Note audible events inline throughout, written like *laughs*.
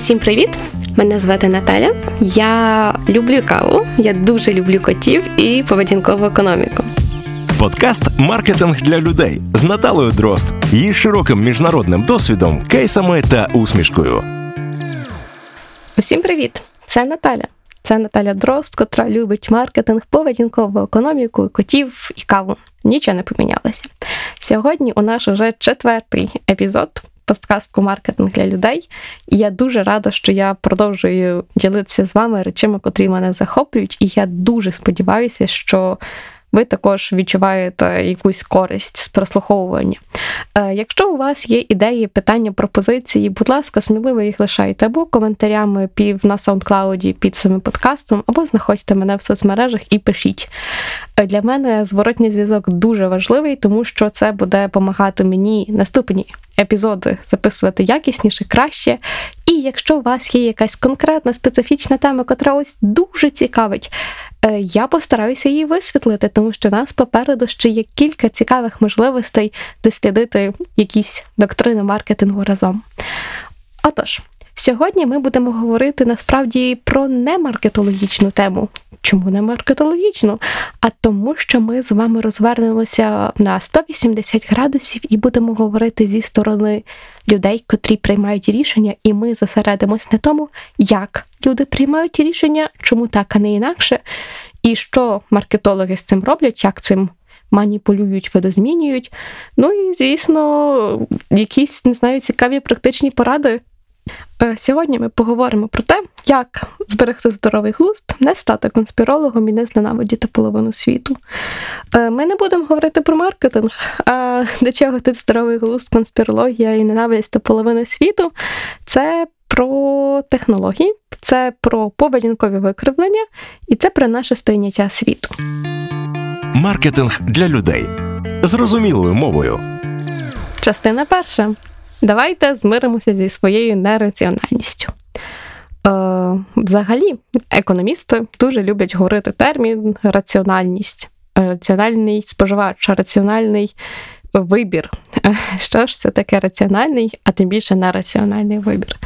Усім привіт! Мене звати Наталя. Я люблю каву, я дуже люблю котів і поведінкову економіку. Подкаст Маркетинг для людей з Наталою Дрозд, її широким міжнародним досвідом, кейсами та усмішкою. Усім привіт! Це Наталя. Це Наталя Дрозд, котра любить маркетинг, поведінкову економіку, котів і каву. Нічого не помінялося. Сьогодні у нас уже четвертий епізод подкастку Маркетинг для людей. І я дуже рада, що я продовжую ділитися з вами речами, котрі мене захоплюють. І я дуже сподіваюся, що ви також відчуваєте якусь користь з прослуховування. Е, якщо у вас є ідеї, питання, пропозиції, будь ласка, сміливо їх лишайте або коментарями пів на SoundCloud під цим подкастом, або знаходьте мене в соцмережах і пишіть. Е, для мене зворотній зв'язок дуже важливий, тому що це буде допомагати мені наступні епізоди записувати якісніше, краще. І якщо у вас є якась конкретна специфічна тема, котра ось дуже цікавить, е, я постараюся її висвітлити, тому що нас попереду ще є кілька цікавих можливостей дослідити якісь доктрини маркетингу разом. Отож. Сьогодні ми будемо говорити насправді про немаркетологічну тему. Чому не маркетологічну? А тому, що ми з вами розвернемося на 180 градусів і будемо говорити зі сторони людей, котрі приймають рішення, і ми зосередимось на тому, як люди приймають рішення, чому так, а не інакше, і що маркетологи з цим роблять, як цим. Маніпулюють, видозмінюють. Ну і, звісно, якісь не знаю, цікаві практичні поради, сьогодні ми поговоримо про те, як зберегти здоровий глузд, не стати конспірологом і не зненавидіти половину світу. Е, ми не будемо говорити про маркетинг, а до чого тут здоровий глузд, конспірологія і ненависть та половина світу. Це про технології, це про поведінкові викривлення і це про наше сприйняття світу. Маркетинг для людей зрозумілою мовою. Частина перша. Давайте змиримося зі своєю нераціональністю. Е, Взагалі, економісти дуже люблять говорити термін раціональність, раціональний споживач, раціональний вибір. Що ж це таке раціональний, а тим більше нераціональний вибір?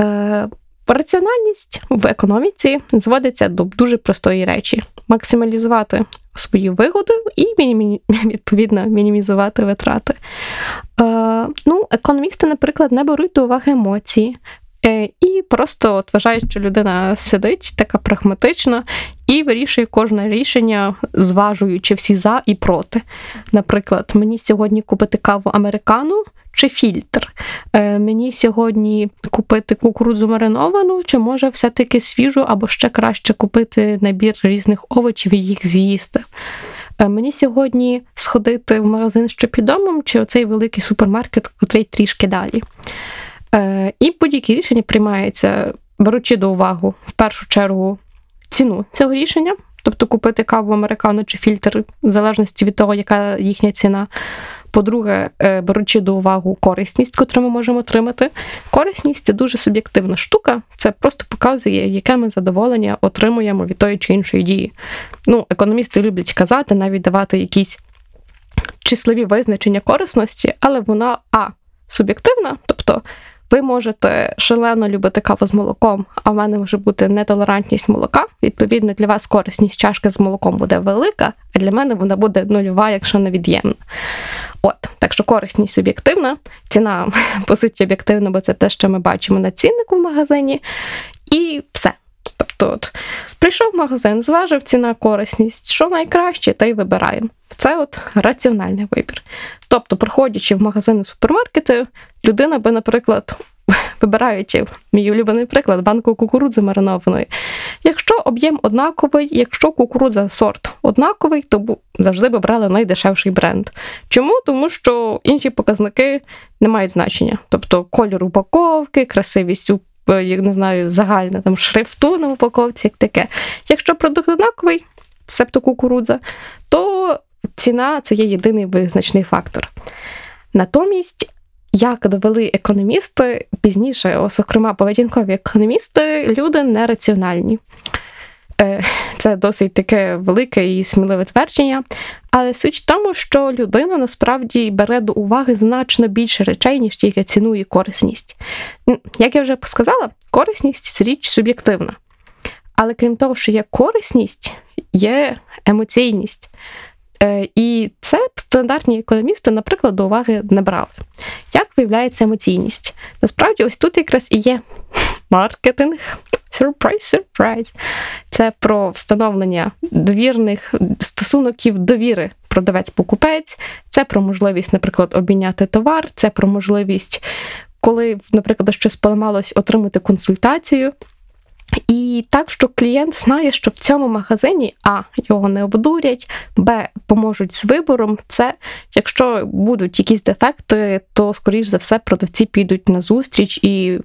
Е, Раціональність в економіці зводиться до дуже простої речі: максималізувати свою вигоду і відповідно мінімізувати витрати. Е, ну, Економісти, наприклад, не беруть до уваги емоції. Е, і просто от вважають, що людина сидить така прагматична і вирішує кожне рішення, зважуючи всі за і проти. Наприклад, мені сьогодні купити каву американу чи фільтр. Е, Мені сьогодні купити кукурудзу мариновану, чи може все-таки свіжу, або ще краще купити набір різних овочів і їх з'їсти. Е, Мені сьогодні сходити в магазин що під домом, чи оцей великий супермаркет, який трішки далі. Е, І будь-які рішення приймаються, беручи до уваги в першу чергу ціну цього рішення, тобто купити каву американу чи фільтр, в залежності від того, яка їхня ціна. По-друге, е, беручи до уваги корисність, яку ми можемо отримати. Корисність це дуже суб'єктивна штука, це просто показує, яке ми задоволення отримуємо від тої чи іншої дії. Ну, Економісти люблять казати, навіть давати якісь числові визначення корисності, але вона а суб'єктивна, тобто ви можете шалено любити каву з молоком, а в мене може бути нетолерантність молока. Відповідно, для вас корисність чашки з молоком буде велика, а для мене вона буде нульова, якщо не від'ємна. От, так що корисність суб'єктивна, ціна, *laughs* по суті, об'єктивна, бо це те, що ми бачимо на ціннику в магазині, і все. Тобто, от, прийшов в магазин, зважив ціна, корисність, що найкраще, та й вибираємо. Це от раціональний вибір. Тобто, проходячи в магазини супермаркети, людина би, наприклад, *laughs* вибираючи мій улюблений приклад, банку кукурудзи маринованої. Якщо об'єм однаковий, якщо кукурудза сорт однаковий, то завжди би брали найдешевший бренд. Чому? Тому що інші показники не мають значення. Тобто кольор упаковки, красивість я не знаю, загальне там шрифту на упаковці, як таке. Якщо продукт однаковий, себто кукурудза, то ціна це є єдиний визначний фактор. Натомість, як довели економісти, пізніше, зокрема, поведінкові економісти, люди нераціональні. Е, Це досить таке велике і сміливе твердження. Але суть в тому, що людина насправді бере до уваги значно більше речей, ніж тільки ціну і корисність. Як я вже сказала, корисність річ суб'єктивна. Але крім того, що є корисність, є емоційність. Е, І це стандартні економісти, наприклад, до уваги не брали. Як виявляється емоційність? Насправді, ось тут якраз і є маркетинг. Сюрприз, сюрприз. Це про встановлення довірних стосунків довіри продавець-покупець, це про можливість, наприклад, обміняти товар, це про можливість, коли, наприклад, щось поламалось, отримати консультацію. І так, що клієнт знає, що в цьому магазині А його не обдурять, Б поможуть з вибором. Це якщо будуть якісь дефекти, то скоріш за все продавці підуть на зустріч і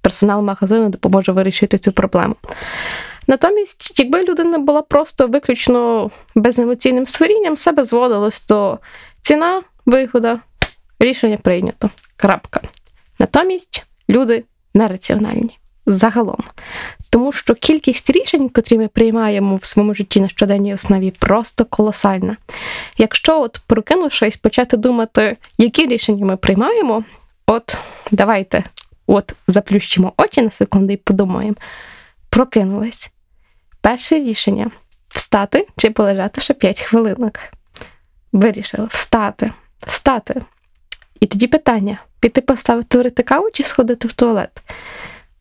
персонал магазину допоможе вирішити цю проблему. Натомість, якби людина була просто виключно беземоційним створінням, все би зводилось до ціна, вигода, рішення прийнято. Крапка. Натомість люди нераціональні загалом. Тому що кількість рішень, котрі ми приймаємо в своєму житті на щоденній основі, просто колосальна. Якщо от прокинувшись, почати думати, які рішення ми приймаємо, от давайте от заплющимо очі на секунду і подумаємо. Прокинулись. Перше рішення встати чи полежати ще 5 хвилинок. Вирішили встати, встати. І тоді питання: піти поставити варити каву чи сходити в туалет?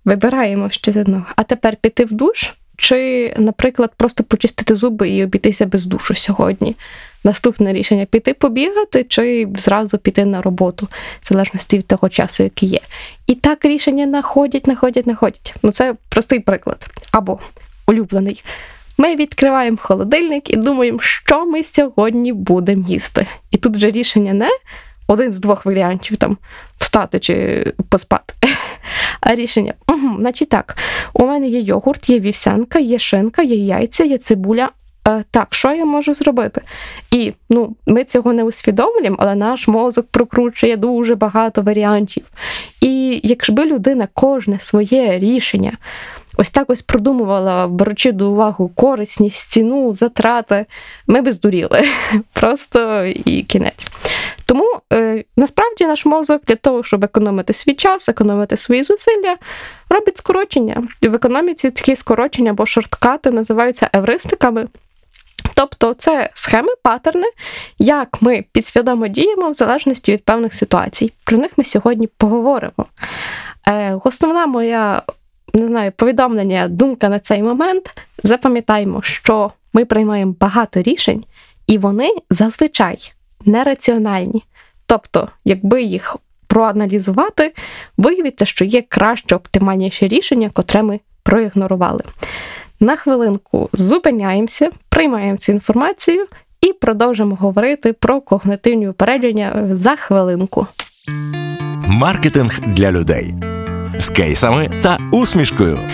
Вибираємо ще з одного. А тепер піти в душ, чи, наприклад, просто почистити зуби і обійтися без душу сьогодні. Наступне рішення піти побігати, чи зразу піти на роботу, в залежності від того часу, який є. І так рішення находять, находять, находять. Ну це простий приклад. Або улюблений. Ми відкриваємо холодильник і думаємо, що ми сьогодні будемо їсти. І тут вже рішення не один з двох варіантів там встати чи поспати. *laughs* А рішення, угу, значить так, у мене є йогурт, є вівсянка, є шинка, є яйця, є цибуля. Е, так, що я можу зробити? І ну, ми цього не усвідомлюємо, але наш мозок прокручує дуже багато варіантів. І якби людина кожне своє рішення ось так ось продумувала, беручи до уваги корисність, ціну, затрати, ми би здуріли. *laughs* Просто і кінець. Тому е, насправді наш мозок для того, щоб економити свій час, економити свої зусилля, робить скорочення. В економіці такі скорочення або шорткати називаються евристиками. Тобто це схеми, паттерни, як ми підсвідомо діємо в залежності від певних ситуацій. Про них ми сьогодні поговоримо. Е, Основна моя не знаю, повідомлення, думка на цей момент. Запам'ятаємо, що ми приймаємо багато рішень, і вони зазвичай нераціональні. Тобто, якби їх проаналізувати, виявиться, що є краще оптимальніше рішення, котре ми проігнорували. На хвилинку зупиняємося, приймаємо цю інформацію і продовжимо говорити про когнитивні упередження за хвилинку. Маркетинг для людей з кейсами та усмішкою.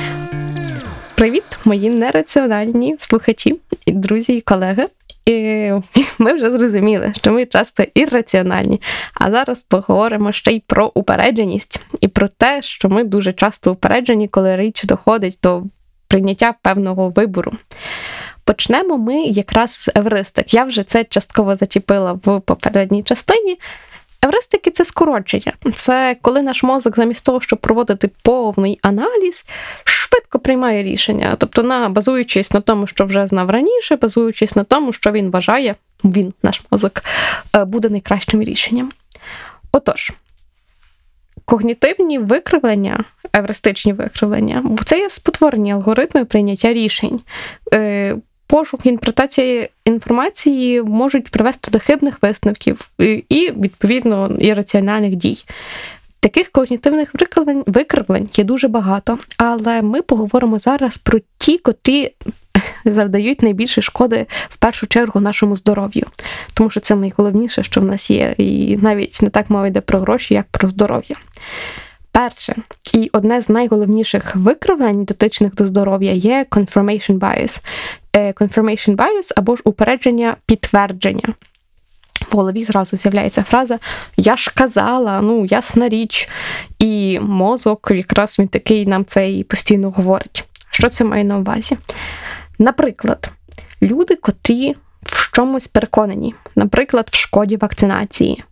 Привіт, мої нераціональні слухачі, друзі і колеги. І *laughs* ми вже зрозуміли, що ми часто ірраціональні. А зараз поговоримо ще й про упередженість і про те, що ми дуже часто упереджені, коли річ доходить до прийняття певного вибору. Почнемо ми якраз з евристик. Я вже це частково зачепила в попередній частині. Евристики це скорочення. Це коли наш мозок, замість того, щоб проводити повний аналіз, швидко приймає рішення. Тобто, на базуючись на тому, що вже знав раніше, базуючись на тому, що він вважає, він, наш мозок, е, буде найкращим рішенням. Отож, когнітивні викривлення, евристичні викривлення, це є спотворені алгоритми прийняття рішень. Пошук інтерпретації інформації можуть привести до хибних висновків і, відповідно, ірраціональних дій. Таких когнітивних викривлень, викривлень є дуже багато, але ми поговоримо зараз про ті, котрі завдають найбільше шкоди в першу чергу нашому здоров'ю, тому що це найголовніше, що в нас є, і навіть не так мова йде про гроші, як про здоров'я. Перше, і одне з найголовніших викривлень, дотичних до здоров'я, є confirmation bias. Confirmation bias або ж упередження підтвердження. В голові зразу з'являється фраза Я ж казала, ну, ясна річ. І мозок, якраз він такий нам це і постійно говорить. Що це має на увазі? Наприклад, люди, котрі в чомусь переконані, наприклад, в шкоді вакцинації,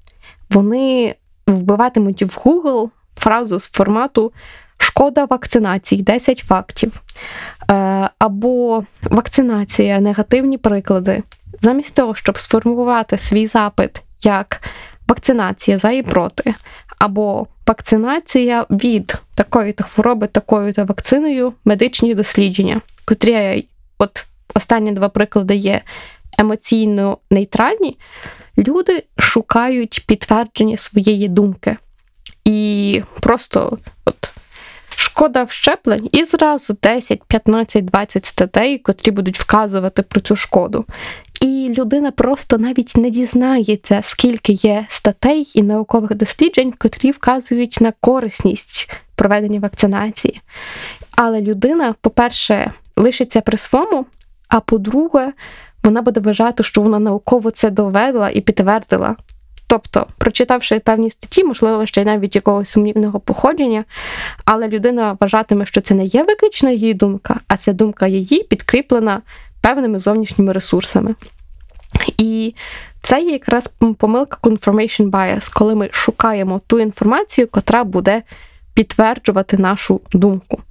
вони вбиватимуть в Google фразу з формату Шкода вакцинації 10 фактів. Е, або вакцинація, негативні приклади. Замість того, щоб сформувати свій запит як вакцинація за і проти, або вакцинація від такої-то хвороби, такою-то вакциною, медичні дослідження, котрі, от останні два приклади є емоційно нейтральні, люди шукають підтвердження своєї думки. І просто от шкода вщеплень і зразу 10, 15, 20 статей, котрі будуть вказувати про цю шкоду. І людина просто навіть не дізнається, скільки є статей і наукових досліджень, котрі вказують на корисність проведення вакцинації. Але людина, по-перше, лишиться при своєму, а по-друге, вона буде вважати, що вона науково це довела і підтвердила. Тобто, прочитавши певні статті, можливо, ще й навіть якогось сумнівного походження, але людина вважатиме, що це не є виключна її думка, а це думка її підкріплена певними зовнішніми ресурсами. І це є якраз помилка confirmation bias, коли ми шукаємо ту інформацію, котра буде підтверджувати нашу думку.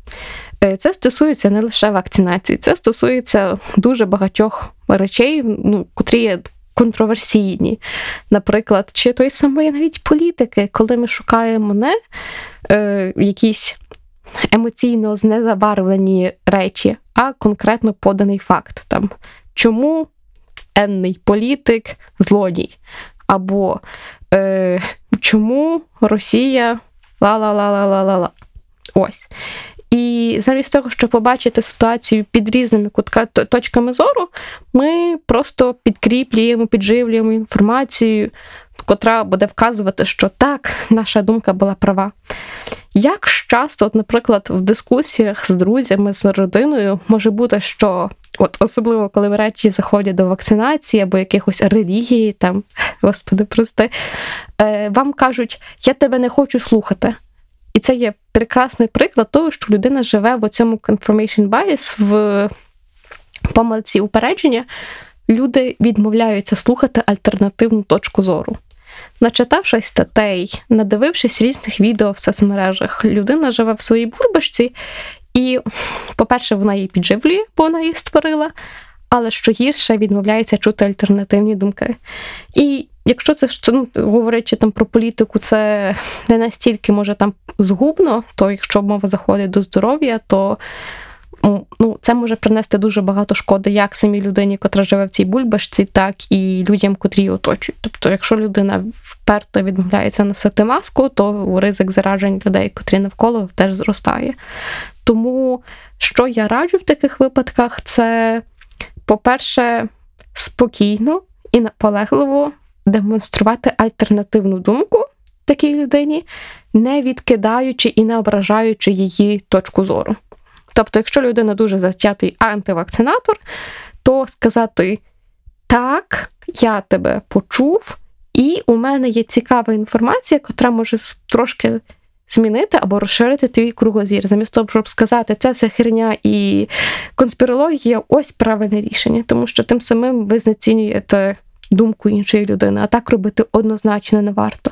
Е, це стосується не лише вакцинації, це стосується дуже багатьох речей, ну, котрі є контроверсійні. Наприклад, чи той самий навіть політики, коли ми шукаємо не е, якісь емоційно знезабарвлені речі, а конкретно поданий факт. Там, Чому енний політик злодій? Або е, чому Росія ла-ла-ла-ла-ла-ла-ла. Ось. І замість того, щоб побачити ситуацію під різними кутка, точками зору, ми просто підкріплюємо, підживлюємо інформацію, котра буде вказувати, що так, наша думка була права. Як часто, от, наприклад, в дискусіях з друзями, з родиною може бути, що от особливо коли в речі заходять до вакцинації або якихось релігії, там, *laughs* господи, прости, е, вам кажуть, я тебе не хочу слухати. І це є прекрасний приклад того, що людина живе в цьому confirmation bias, в помилці упередження. Люди відмовляються слухати альтернативну точку зору. Начитавшись статей, надивившись різних відео в соцмережах, людина живе в своїй бурбашці, і, по-перше, вона її підживлює, бо вона їх створила, але що гірше, відмовляється чути альтернативні думки. І якщо це ну, говорячи там про політику, це не настільки може там згубно, то якщо мова заходить до здоров'я, то ну, це може принести дуже багато шкоди як самій людині, котра живе в цій бульбашці, так і людям, котрі її оточують. Тобто, якщо людина вперто відмовляється носити маску, то ризик заражень людей, котрі навколо теж зростає. Тому що я раджу в таких випадках, це, по-перше, спокійно і наполегливо демонструвати альтернативну думку такій людині, не відкидаючи і не ображаючи її точку зору. Тобто, якщо людина дуже затятий антивакцинатор, то сказати так, я тебе почув, і у мене є цікава інформація, яка може трошки змінити або розширити твій кругозір, замість того, щоб сказати, це все херня і конспірологія ось правильне рішення, тому що тим самим ви знецінюєте думку іншої людини, а так робити однозначно не варто.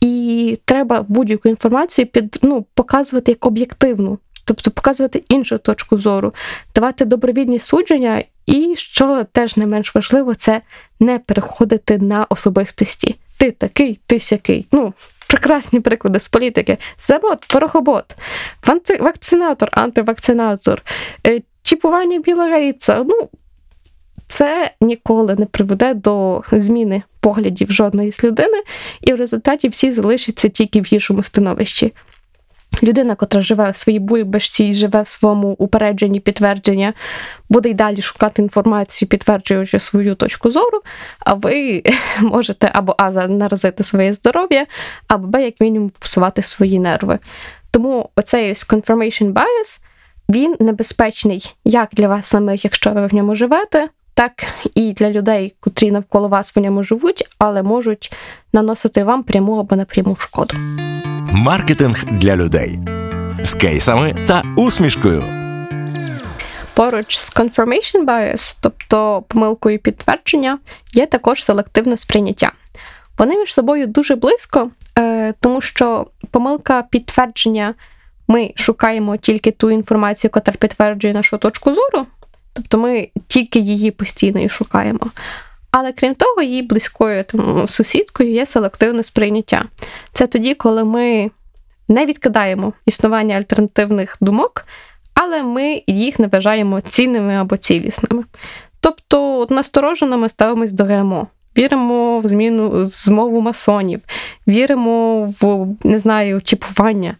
І треба будь-яку інформацію під ну, показувати як об'єктивну, тобто показувати іншу точку зору, давати добровільні судження, і що теж не менш важливо, це не переходити на особистості. Ти такий, ти сякий. Ну, прекрасні приклади з політики. Завод, порохобот, вакцинатор, антивакцинатор, е, чіпування біла яйця. Ну, це ніколи не приведе до зміни поглядів жодної з людини, і в результаті всі залишаться тільки в гіршому становищі. Людина, котра живе в своїй буйбашці і живе в своєму упередженні підтвердження, буде й далі шукати інформацію, підтверджуючи свою точку зору, а ви *laughs* можете або А наразити своє здоров'я, або Б, як мінімум, псувати свої нерви. Тому оцей confirmation bias, він небезпечний як для вас самих, якщо ви в ньому живете, так і для людей, котрі навколо вас в ньому живуть, але можуть наносити вам пряму або непряму шкоду. Маркетинг для людей з кейсами та усмішкою. Поруч з confirmation bias, тобто помилкою підтвердження, є також селективне сприйняття. Вони між собою дуже близько, е, тому що помилка підтвердження ми шукаємо тільки ту інформацію, яка підтверджує нашу точку зору, тобто ми тільки її постійно і шукаємо. Але крім того, її близькою там, сусідкою є селективне сприйняття. Це тоді, коли ми не відкидаємо існування альтернативних думок, але ми їх не вважаємо цінними або цілісними. Тобто, насторожено ми ставимось до ГМО. Віримо в зміну змову масонів, віримо в не знаю, чіпування.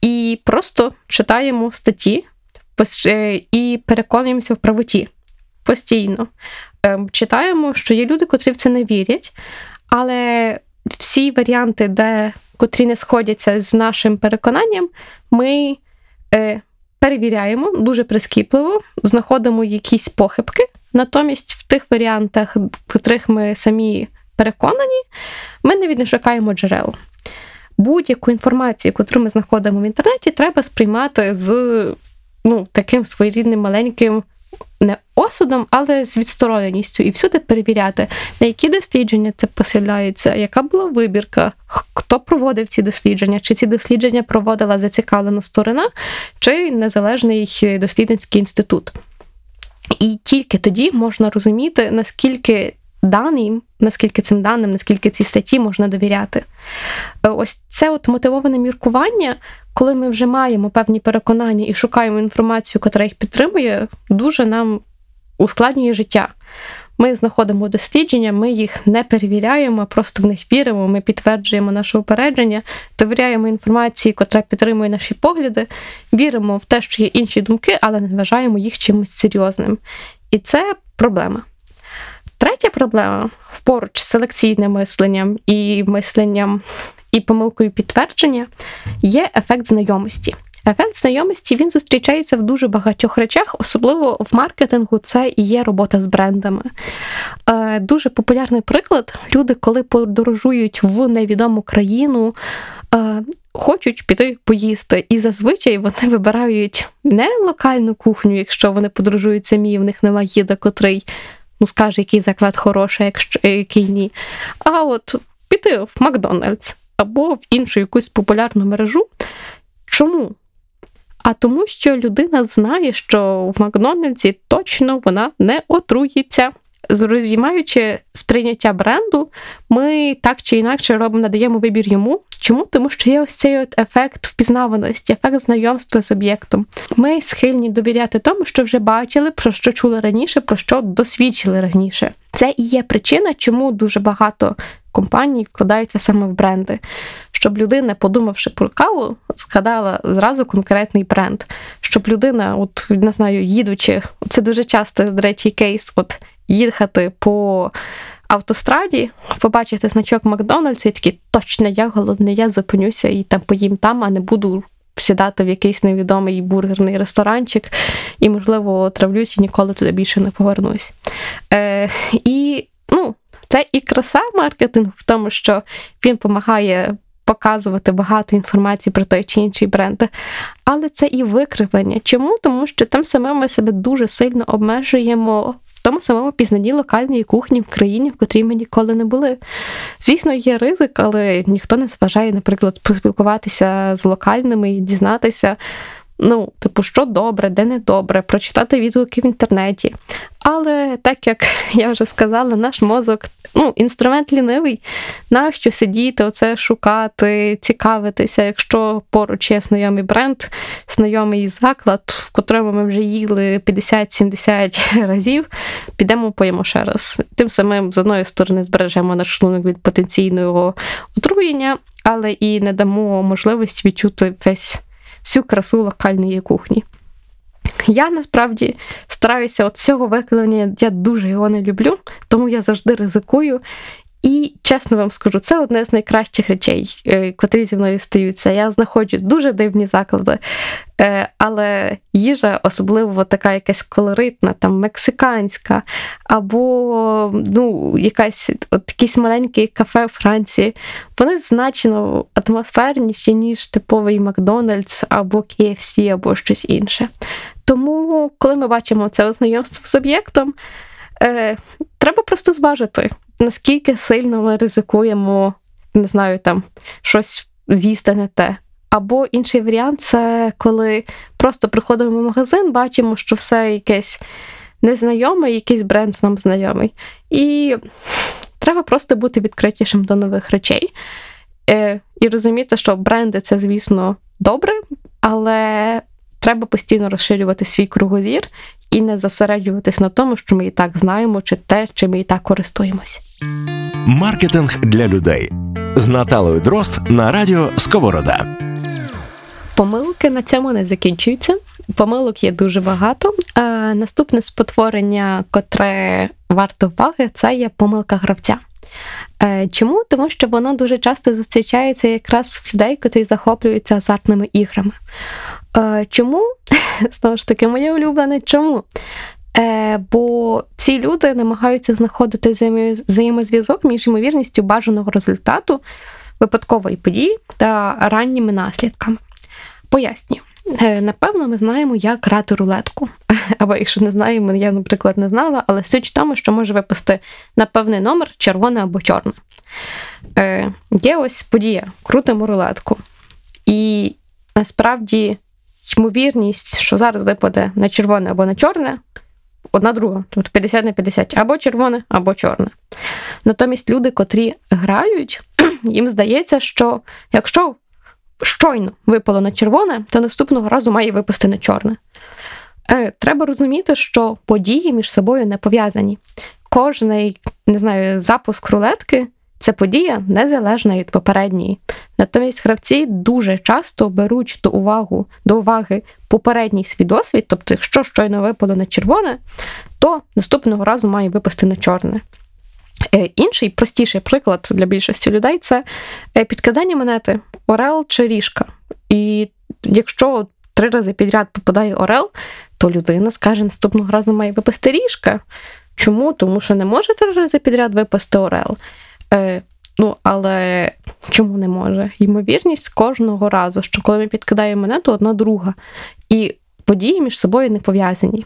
І просто читаємо статті і переконуємося в правоті постійно. Ем, читаємо, що є люди, котрі в це не вірять, але всі варіанти, де котрі не сходяться з нашим переконанням, ми е, перевіряємо дуже прискіпливо, знаходимо якісь похибки. Натомість, в тих варіантах, котрих ми самі переконані, ми навіть не шукаємо джерел. Будь-яку інформацію, яку ми знаходимо в інтернеті, треба сприймати з ну, таким своєрідним маленьким не осудом, але з відстороненістю і всюди перевіряти, на які дослідження це посиляється, яка була вибірка, хто проводив ці дослідження, чи ці дослідження проводила зацікавлена сторона, чи незалежний дослідницький інститут. І тільки тоді можна розуміти, наскільки даним, наскільки цим даним, наскільки цій статті можна довіряти. Ось це от мотивоване міркування, коли ми вже маємо певні переконання і шукаємо інформацію, яка їх підтримує, дуже нам ускладнює життя. Ми знаходимо дослідження, ми їх не перевіряємо, просто в них віримо, ми підтверджуємо наше упередження, довіряємо інформації, котра підтримує наші погляди, віримо в те, що є інші думки, але не вважаємо їх чимось серйозним. І це проблема. Третя проблема поруч з селекційним мисленням і мисленням і помилкою підтвердження є ефект знайомості. Ефект знайомості він зустрічається в дуже багатьох речах, особливо в маркетингу, це і є робота з брендами. Е, Дуже популярний приклад: люди, коли подорожують в невідому країну, е, хочуть піти поїсти. І зазвичай вони вибирають не локальну кухню, якщо вони подорожують самі, в них немає їда, котрий ну скаже, який заклад хороший, якщо який ні. А от піти в Макдональдс або в іншу якусь популярну мережу. Чому? А тому, що людина знає, що в Макдональдсі точно вона не отруїться. Зрозуміючи сприйняття бренду, ми так чи інакше робимо, надаємо вибір йому. Чому? Тому що є ось цей от ефект впізнаваності, ефект знайомства з об'єктом. Ми схильні довіряти тому, що вже бачили, про що чули раніше, про що досвідчили раніше. Це і є причина, чому дуже багато компаній вкладаються саме в бренди, щоб людина, подумавши про каву, згадала зразу конкретний бренд. Щоб людина, от не знаю, їдучи, це дуже часто, до речі, кейс, от їхати по автостраді, побачити значок Макдональдсу і такий, точно я голодний, я зупинюся і там поїм там, а не буду. Сідати в якийсь невідомий бургерний ресторанчик, і, можливо, травлюсь і ніколи туди більше не повернусь. Е, І ну, це і краса маркетингу в тому, що він допомагає показувати багато інформації про той чи інший бренд, але це і викривлення. Чому? Тому що там саме ми себе дуже сильно обмежуємо тому самому пізнанні локальної кухні в країні, в котрій ми ніколи не були. Звісно, є ризик, але ніхто не зважає, наприклад, поспілкуватися з локальними і дізнатися. Ну, типу, що добре, де не добре, прочитати відгуки в інтернеті. Але так як *laughs* я вже сказала, наш мозок ну, інструмент лінивий, нащо сидіти, оце шукати, цікавитися, якщо поруч є знайомий бренд, знайомий заклад, в котрому ми вже їли 50-70 *laughs* разів, підемо поїмо ще раз. Тим самим, з одної сторони, збережемо наш шлунок від потенційного отруєння, але і не дамо можливості відчути весь всю красу локальної кухні. Я насправді стараюся от цього викладення, я дуже його не люблю, тому я завжди ризикую. І чесно вам скажу, це одне з найкращих речей, е, котрі зі мною стаються. Я знаходжу дуже дивні заклади, е, але їжа, особливо така якась колоритна, там мексиканська, або ну, якась от якісь маленькі кафе в Франції, вони значно атмосферніші, ніж типовий Макдональдс або KFC, або щось інше. Тому, коли ми бачимо це знайомство з об'єктом, е, треба просто зважити, наскільки сильно ми ризикуємо, не знаю, там щось з'їсти не те. Або інший варіант це коли просто приходимо в магазин, бачимо, що все якесь незнайоме, якийсь бренд нам знайомий. І треба просто бути відкритішим до нових речей. Е, І розуміти, що бренди це, звісно, добре, але треба постійно розширювати свій кругозір і не зосереджуватись на тому, що ми і так знаємо, чи те, чим ми і так користуємось. Маркетинг для людей з Наталою Дрозд на радіо Сковорода. Помилки на цьому не закінчуються. Помилок є дуже багато. А наступне спотворення, котре варто уваги, це є помилка гравця. Е, Чому? Тому що воно дуже часто зустрічається якраз в людей, котрі захоплюються азартними іграми. Е, Чому? *laughs* Знову ж таки, моє улюблене чому? Е, Бо ці люди намагаються знаходити взаємозв'язок між ймовірністю бажаного результату випадкової події та ранніми наслідками. Пояснюю. Е, Напевно, ми знаємо, як грати рулетку. *laughs* Або якщо не знаємо, я, наприклад, не знала, але суть в тому, що може випасти на певний номер червоне або чорне. Е, Є ось подія, крутимо рулетку. І насправді ймовірність, що зараз випаде на червоне або на чорне, одна друга, тобто 50 на 50, або червоне, або чорне. Натомість люди, котрі грають, *clears throat* їм здається, що якщо щойно випало на червоне, то наступного разу має випасти на чорне. Е, треба розуміти, що події між собою не пов'язані. Кожний, не знаю, запуск рулетки це подія незалежна від попередньої. Натомість гравці дуже часто беруть до, увагу, до уваги попередній свій досвід, тобто, якщо щойно випало на червоне, то наступного разу має випасти на чорне. Е, Інший простіший приклад для більшості людей це е, підкидання монети Орел чи ріжка. І якщо три рази підряд попадає Орел, то людина скаже, наступного разу має випасти ріжка. Чому? Тому що не може три рази підряд випасти Орел. Е, ну, але чому не може? Ймовірність кожного разу, що коли ми підкидаємо монету, одна друга. І події між собою не пов'язані.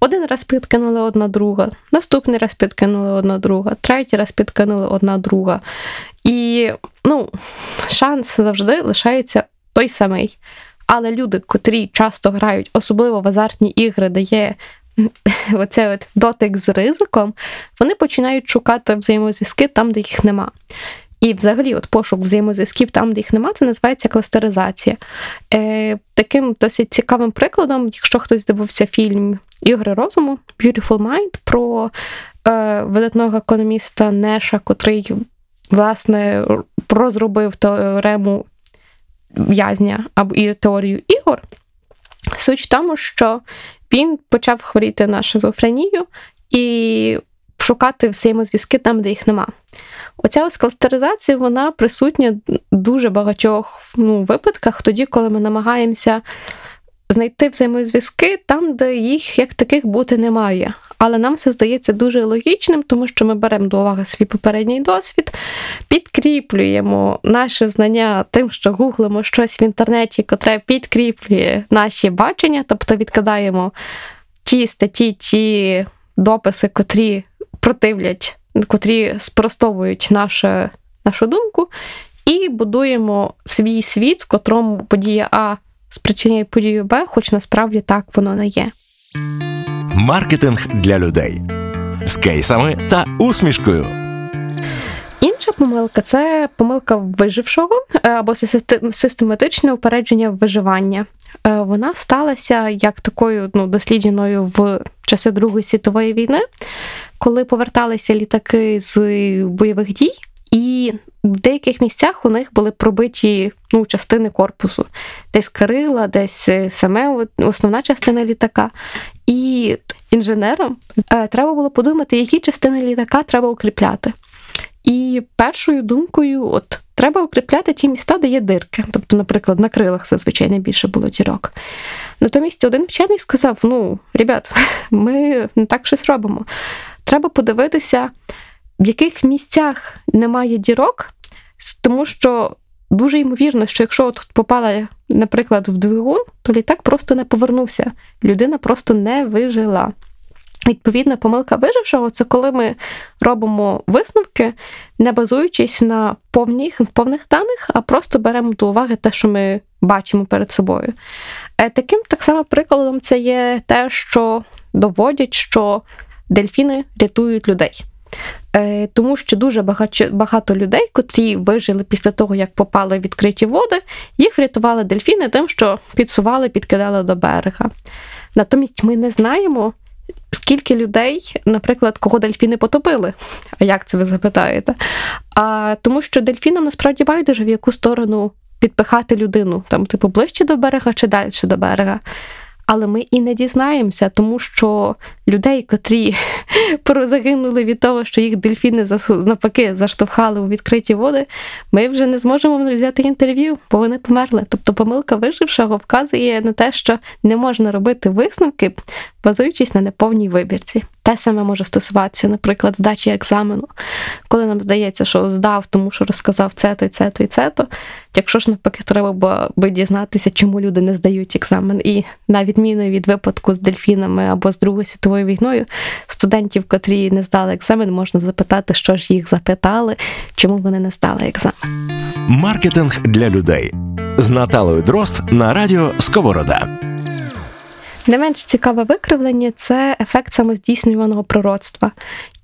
Один раз підкинули одна друга, наступний раз підкинули одна друга, третій раз підкинули одна друга. І ну, шанс завжди лишається той самий. Але люди, котрі часто грають, особливо в азартні ігри, де є *laughs* оце от дотик з ризиком, вони починають шукати взаємозв'язки там, де їх нема. І взагалі, от пошук взаємозв'язків там, де їх нема, це називається кластеризація. Е, Таким досить цікавим прикладом, якщо хтось дивився фільм Ігри розуму Beautiful Mind про е, видатного економіста Неша, котрий, власне, розробив теорему в'язня або і теорію ігор. Суть в тому, що він почав хворіти на шизофренію і шукати взаємозв'язки там, де їх нема. Оця ось кластеризація, вона присутня в дуже багатьох ну, випадках, тоді, коли ми намагаємося знайти взаємозв'язки там, де їх як таких бути немає. Але нам це здається дуже логічним, тому що ми беремо до уваги свій попередній досвід, підкріплюємо наше знання тим, що гуглимо щось в інтернеті, котре підкріплює наші бачення, тобто відкидаємо ті статті, ті дописи, котрі противлять, котрі спростовують наше, нашу думку, і будуємо свій світ, в котрому подія А спричиняє подію Б, хоч насправді так воно не є. Маркетинг для людей з кейсами та усмішкою. Інша помилка це помилка вижившого е, або систематичне упередження виживання. Е, Вона сталася як такою ну, дослідженою в часи Другої світової війни, коли поверталися літаки з бойових дій, і в деяких місцях у них були пробиті ну, частини корпусу, десь крила, десь е, саме основна частина літака. І інженерам е, треба було подумати, які частини літака треба укріпляти. І першою думкою, от треба укріпляти ті міста, де є дирки. Тобто, наприклад, на крилах зазвичай найбільше було дірок. Натомість один вчений сказав: ну, ребят, *laughs* ми не так щось робимо. Треба подивитися, в яких місцях немає дірок, тому що дуже ймовірно, що якщо от попала, наприклад, в двигун, то літак просто не повернувся. Людина просто не вижила. Відповідна помилка вижившого це коли ми робимо висновки, не базуючись на повних, повних даних, а просто беремо до уваги те, що ми бачимо перед собою. Е, таким так само прикладом це є те, що доводять, що дельфіни рятують людей. Е, тому що дуже багато людей, котрі вижили після того, як попали в відкриті води, їх врятували дельфіни тим, що підсували, підкидали до берега. Натомість ми не знаємо, скільки людей, наприклад, кого дельфіни потопили. А як це ви запитаєте? А тому що дельфінам насправді байдуже в яку сторону підпихати людину, там, типу, ближче до берега чи далі до берега. Але ми і не дізнаємося, тому що людей, котрі *laughs* загинули від того, що їх дельфіни навпаки заштовхали у відкриті води, ми вже не зможемо взяти інтерв'ю, бо вони померли. Тобто помилка вижившого вказує на те, що не можна робити висновки, базуючись на неповній вибірці. Те саме може стосуватися, наприклад, здачі екзамену, коли нам здається, що здав, тому що розказав це, то і це, то і це, то якщо ж навпаки, треба би дізнатися, чому люди не здають екзамен. І на відміну від випадку з дельфінами або з Другою світовою війною, студентів, котрі не здали екзамен, можна запитати, що ж їх запитали, чому вони не здали екзамен. Маркетинг для людей з Наталою Дрозд на радіо Сковорода. Не менш цікаве викривлення це ефект самоздійснюваного пророцтва.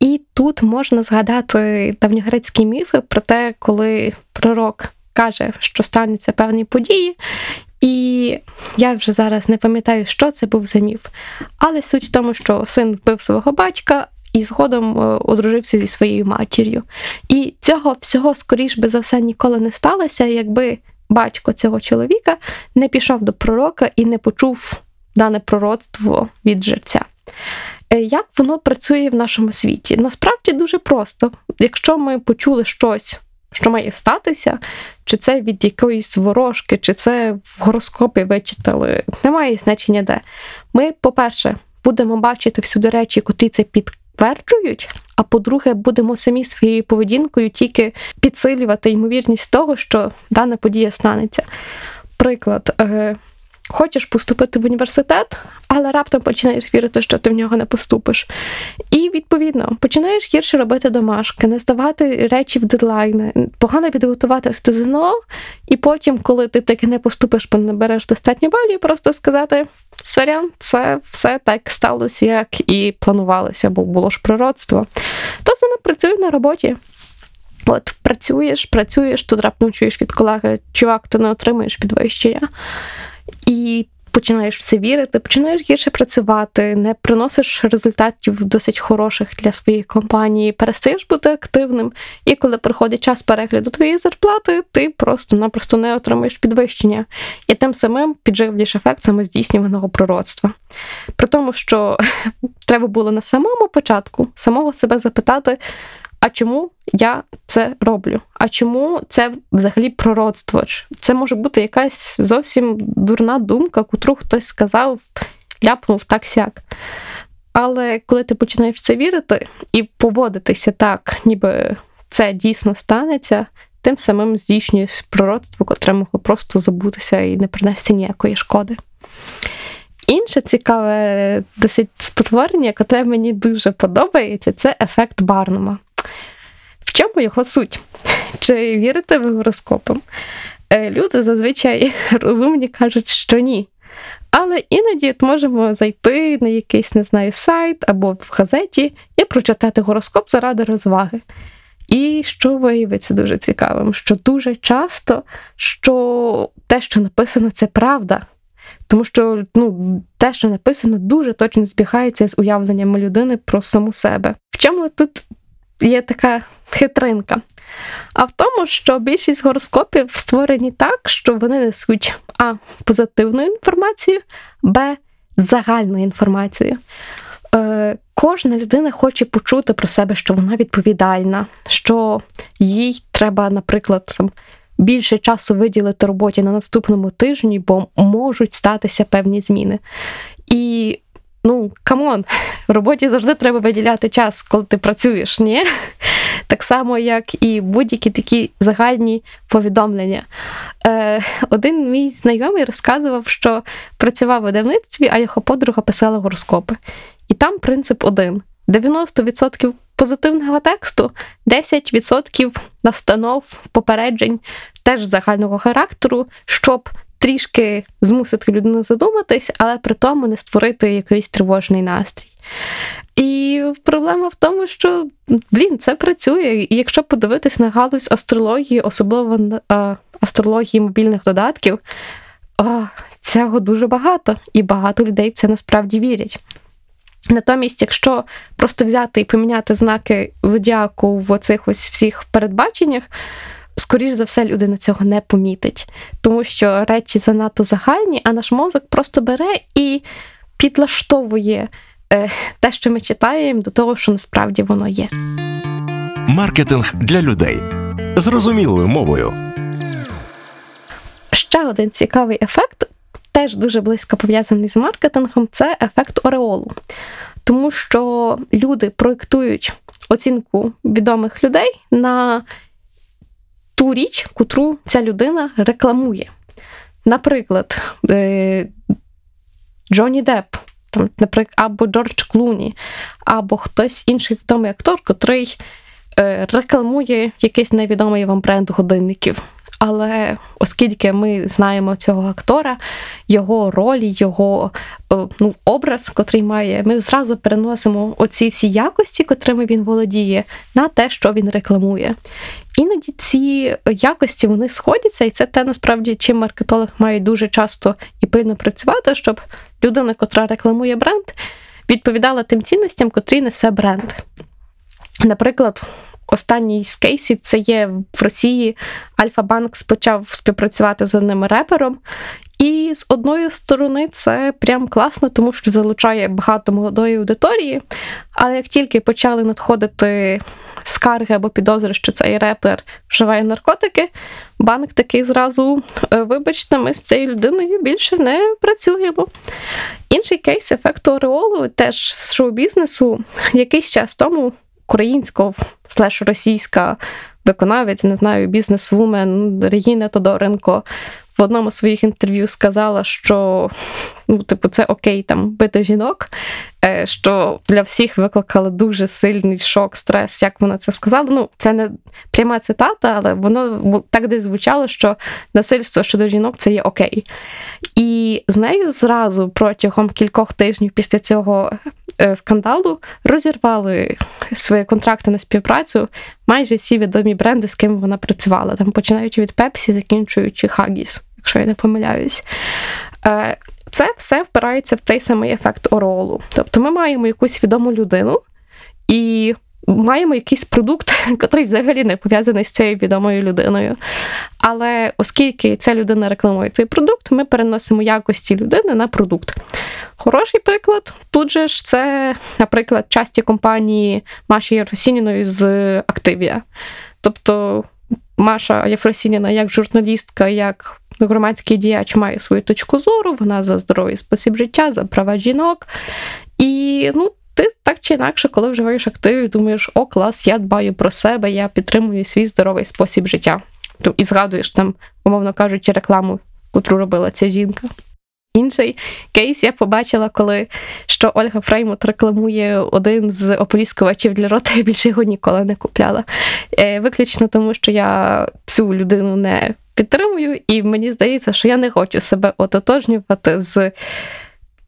І тут можна згадати давньогрецькі міфи про те, коли пророк каже, що стануться певні події. І я вже зараз не пам'ятаю, що це був за міф. Але суть в тому, що син вбив свого батька і згодом е, одружився зі своєю матір'ю. І цього всього, скоріш би за все, ніколи не сталося, якби батько цього чоловіка не пішов до пророка і не почув дане пророцтво від жерця. Е, як воно працює в нашому світі? Насправді дуже просто. Якщо ми почули щось, що має статися, чи це від якоїсь ворожки, чи це в гороскопі вичитали, немає значення де. Ми, по-перше, будемо бачити всюди речі, котрі це підтверджують. А по-друге, будемо самі своєю поведінкою тільки підсилювати ймовірність того, що дана подія станеться. Приклад, е, хочеш поступити в університет, але раптом починаєш вірити, що ти в нього не поступиш. І відповідно починаєш гірше робити домашки, не здавати речі в дедлайни, погано підготуватися до ЗНО, і потім, коли ти таки не поступиш, бо не береш достатньо балів, просто сказати. Сорян, це все так сталося, як і планувалося, бо було ж природство. То саме працює на роботі. От працюєш, працюєш, тут раптом чуєш від колеги, чувак, ти не отримаєш підвищення і починаєш все вірити, починаєш гірше працювати, не приносиш результатів досить хороших для своєї компанії, перестаєш бути активним. І коли приходить час перегляду твоєї зарплати, ти просто-напросто не отримаєш підвищення. І тим самим підживлюєш ефект самоздійснюваного пророцтва. При тому, що *laughs* треба було на самому початку самого себе запитати а чому я це роблю? А чому це взагалі пророцтво? Це може бути якась зовсім дурна думка, котру хтось сказав, ляпнув так сяк. Але коли ти починаєш це вірити і поводитися так, ніби це дійсно станеться, тим самим здійснюєш пророцтво, котре могло просто забутися і не принести ніякої шкоди. Інше цікаве досить спотворення, яке мені дуже подобається, це ефект Барнума. В чому його суть? Чи вірите ви гороскопам? Е, люди зазвичай *laughs* розумні кажуть, що ні. Але іноді можемо зайти на якийсь, не знаю, сайт або в газеті і прочитати гороскоп заради розваги. І що виявиться дуже цікавим, що дуже часто що те, що написано, це правда. Тому що ну, те, що написано, дуже точно збігається з уявленнями людини про саму себе. В чому тут є така хитринка. А в тому, що більшість гороскопів створені так, що вони несуть а. позитивну інформацію, б. загальну інформацію. Е, Кожна людина хоче почути про себе, що вона відповідальна, що їй треба, наприклад, там, більше часу виділити роботі на наступному тижні, бо можуть статися певні зміни. І ну, come on, в роботі завжди треба виділяти час, коли ти працюєш, ні? так само, як і будь-які такі загальні повідомлення. Е, Один мій знайомий розказував, що працював у видавництві, а його подруга писала гороскопи. І там принцип один: 90% позитивного тексту, 10% настанов, попереджень теж загального характеру, щоб трішки змусити людину задуматись, але при тому не створити якийсь тривожний настрій. І проблема в тому, що блін, це працює. І якщо подивитись на галузь астрології, особливо а, астрології мобільних додатків, а, цього дуже багато, і багато людей в це насправді вірять. Натомість, якщо просто взяти і поміняти знаки зодіаку в оцих ось всіх передбаченнях, скоріш за все, людина цього не помітить, тому що речі занадто загальні, а наш мозок просто бере і підлаштовує е, те, що ми читаємо, до того, що насправді воно є. Маркетинг для людей зрозумілою мовою. Ще один цікавий ефект, теж дуже близько пов'язаний з маркетингом, це ефект Ореолу. Тому що люди проєктують оцінку відомих людей на ту річ, котру ця людина рекламує. Наприклад, е, Джонні Депп, там, наприклад, або Джордж Клуні, або хтось інший відомий актор, котрий е, рекламує якийсь невідомий вам бренд годинників. Але оскільки ми знаємо цього актора, його ролі, його ну, образ, котрий має, ми зразу переносимо оці всі якості, котрими він володіє, на те, що він рекламує. Іноді ці якості вони сходяться, і це те насправді, чим маркетолог має дуже часто і пильно працювати, щоб людина, котра рекламує бренд, відповідала тим цінностям, котрі несе бренд. Наприклад, останній з кейсів це є в Росії Альфа-Банк почав співпрацювати з одним репером. І з одної сторони це прям класно, тому що залучає багато молодої аудиторії. Але як тільки почали надходити скарги або підозри, що цей репер вживає наркотики, банк такий зразу, «Е, вибачте, ми з цією людиною більше не працюємо. Інший кейс ефекту Ореолу теж з шоу-бізнесу якийсь час тому українського слеш російська виконавець, не знаю, бізнес-вумен Регіна Тодоренко в одному з своїх інтерв'ю сказала, що ну, типу, це окей там бити жінок, е, що для всіх викликало дуже сильний шок, стрес, як вона це сказала. Ну, це не пряма цитата, але воно так десь звучало, що насильство щодо жінок це є окей. І з нею зразу протягом кількох тижнів після цього скандалу розірвали свої контракти на співпрацю майже всі відомі бренди, з ким вона працювала, там починаючи від Пепсі, закінчуючи Хагіс, якщо я не помиляюсь. Е, це все впирається в той самий ефект оролу. Тобто ми маємо якусь відому людину і маємо якийсь продукт, *laughs* який взагалі не пов'язаний з цією відомою людиною. Але оскільки ця людина рекламує цей продукт, ми переносимо якості людини на продукт. Хороший приклад тут же ж це, наприклад, часті компанії Маші Єфросініної з Активія. Тобто Маша Єфросініна як журналістка, як громадський діяч має свою точку зору, вона за здоровий спосіб життя, за права жінок. І ну, ти так чи інакше, коли вживаєш активів, думаєш, о, клас, я дбаю про себе, я підтримую свій здоровий спосіб життя. І згадуєш там, умовно кажучи, рекламу, котру робила ця жінка. Інший кейс я побачила, коли що Ольга Фреймут рекламує один з ополіскувачів для рота, я більше його ніколи не купляла. Е, виключно тому, що я цю людину не підтримую, і мені здається, що я не хочу себе ототожнювати з.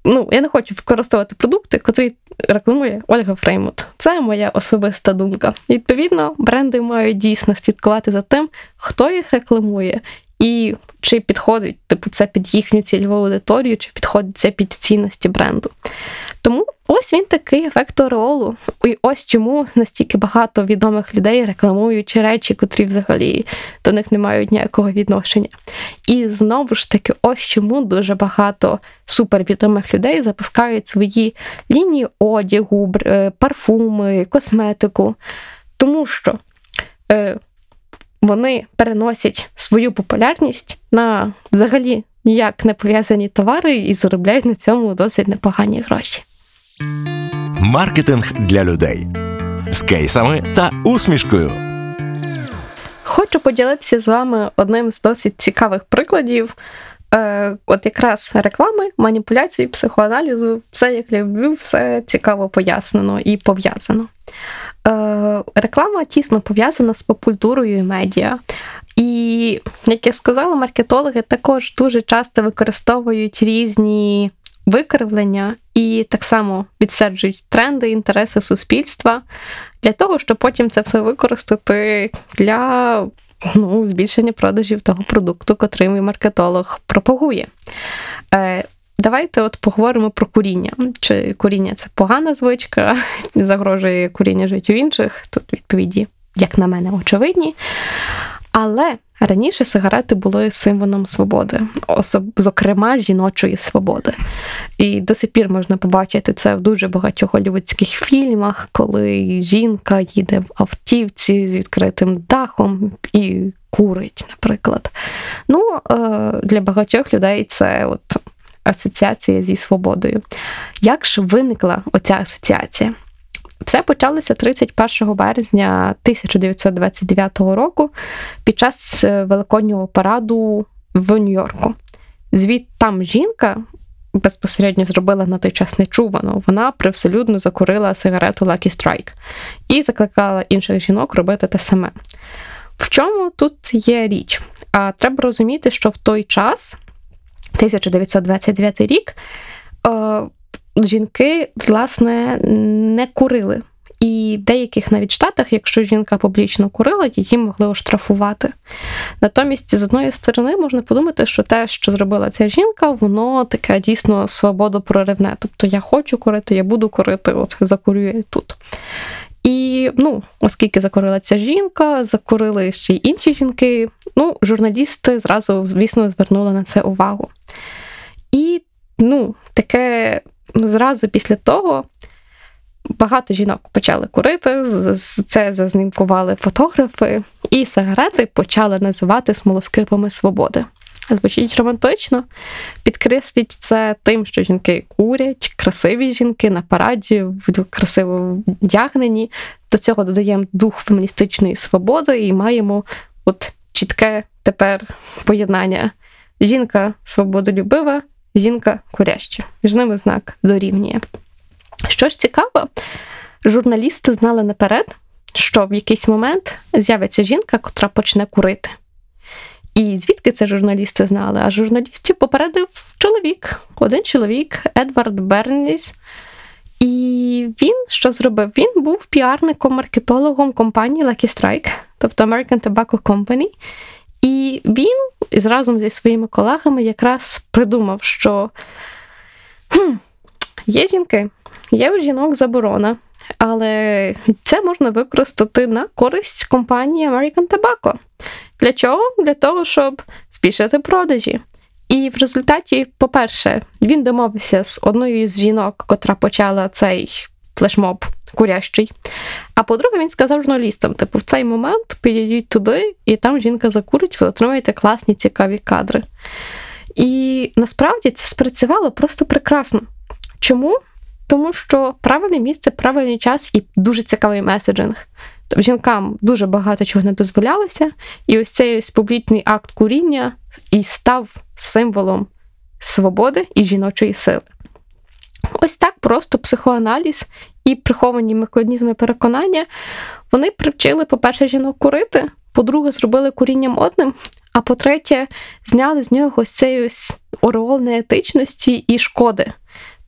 Ну, я не хочу використовувати продукти, котрі рекламує Ольга Фреймут. Це моя особиста думка. Відповідно, бренди мають дійсно слідкувати за тим, хто їх рекламує, і чи підходить типу, це під їхню цільову аудиторію, чи підходить це під цінності бренду. Тому ось він такий ефект ореолу. І ось чому настільки багато відомих людей рекламують речі, котрі взагалі до них не мають ніякого відношення. І знову ж таки, ось чому дуже багато супервідомих людей запускають свої лінії одягу, е, парфуми, косметику. Тому що. Е, вони переносять свою популярність на взагалі ніяк не пов'язані товари і заробляють на цьому досить непогані гроші. Маркетинг для людей з кейсами та усмішкою. Хочу поділитися з вами одним з досить цікавих прикладів. Е, от якраз реклами, маніпуляції, психоаналізу, все як люблю, все цікаво пояснено і пов'язано. Е, реклама тісно пов'язана з попкультурою і медіа. І, як я сказала, маркетологи також дуже часто використовують різні викривлення і так само відсаджують тренди, інтереси суспільства для того, щоб потім це все використати для ну, збільшення продажів того продукту, котрий маркетолог пропагує. Давайте от поговоримо про куріння. Чи куріння це погана звичка, *laughs* загрожує куріння життю інших? Тут відповіді, як на мене, очевидні. Але раніше сигарети були символом свободи, особ... зокрема жіночої свободи. І до сих пір можна побачити це в дуже багатьох голівудських фільмах, коли жінка їде в автівці з відкритим дахом і курить, наприклад. Ну, е, для багатьох людей це от асоціація зі свободою. Як ж виникла оця асоціація? Все почалося 31 березня 1929 року під час е, великоднього параду в Нью-Йорку. Звід жінка безпосередньо зробила на той час нечувано. Вона привселюдно закурила сигарету Lucky Strike і закликала інших жінок робити те саме. В чому тут є річ? А треба розуміти, що в той час, 1929 рік, е, жінки, власне, не курили. І в деяких навіть штатах, якщо жінка публічно курила, її могли оштрафувати. Натомість, з одної сторони, можна подумати, що те, що зробила ця жінка, воно таке дійсно свободопроривне. Тобто я хочу курити, я буду курити, от закурюю тут. І ну, оскільки закурила ця жінка, закурили ще й інші жінки. Ну, журналісти зразу, звісно, звернули на це увагу. І ну, таке зразу після того багато жінок почали курити, це зазнімкували фотографи, і сигарети почали називати смолоскипами свободи. Звучить романтично, підкресліть це тим, що жінки курять, красиві жінки на параді, красиво вдягнені. До цього додаємо дух феміністичної свободи і маємо от чітке тепер поєднання. Жінка свободолюбива, жінка куряща. Між ними знак дорівнює. Що ж цікаво, журналісти знали наперед, що в якийсь момент з'явиться жінка, котра почне курити. І звідки це журналісти знали? А журналістів попередив чоловік, один чоловік, Едвард Берніс. І він що зробив? Він був піарником, маркетологом компанії Lucky Strike, тобто American Tobacco Company. І він разом зі своїми колегами якраз придумав, що хм, є жінки, є у жінок заборона, але це можна використати на користь компанії American Tobacco. Для чого? Для того, щоб збільшити продажі. І в результаті, по-перше, він домовився з одною з жінок, котра почала цей флешмоб курящий. А по-друге, він сказав журналістам: типу, в цей момент підійдіть туди, і там жінка закурить, ви отримаєте класні цікаві кадри. І насправді це спрацювало просто прекрасно. Чому? Тому що правильне місце, правильний час і дуже цікавий меседжинг. Тобто жінкам дуже багато чого не дозволялося, і ось цей ось публічний акт куріння і став символом свободи і жіночої сили. Ось так просто психоаналіз і приховані механізми переконання вони привчили, по-перше, жінок курити, по-друге, зробили куріння модним, а по-третє, зняли з нього ось цей ось ореол неетичності і шкоди.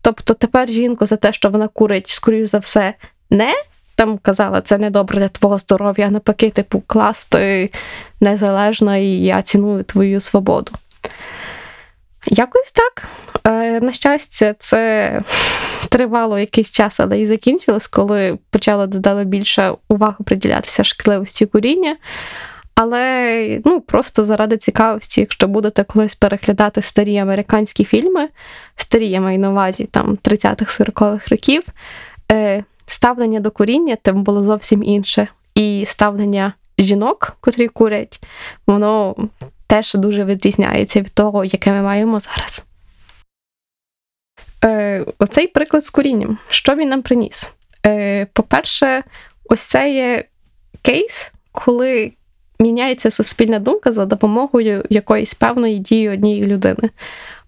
Тобто тепер жінку за те, що вона курить, скоріш за все, не там казала, це не добре для твого здоров'я, а навпаки, типу, класти незалежно і я ціную твою свободу. Якось так. Е, На щастя, це тривало якийсь час, але і закінчилось, коли почало додали більше уваги приділятися шкідливості куріння. Але ну, просто заради цікавості, якщо будете колись переглядати старі американські фільми, старі я маю на увазі там 30-х 40-х років, е, ставлення до куріння там було зовсім інше. І ставлення жінок, котрі курять, воно теж дуже відрізняється від того, яке ми маємо зараз. Е, Оцей приклад з курінням. Що він нам приніс? Е, По-перше, ось це є кейс, коли міняється суспільна думка за допомогою якоїсь певної дії однієї людини.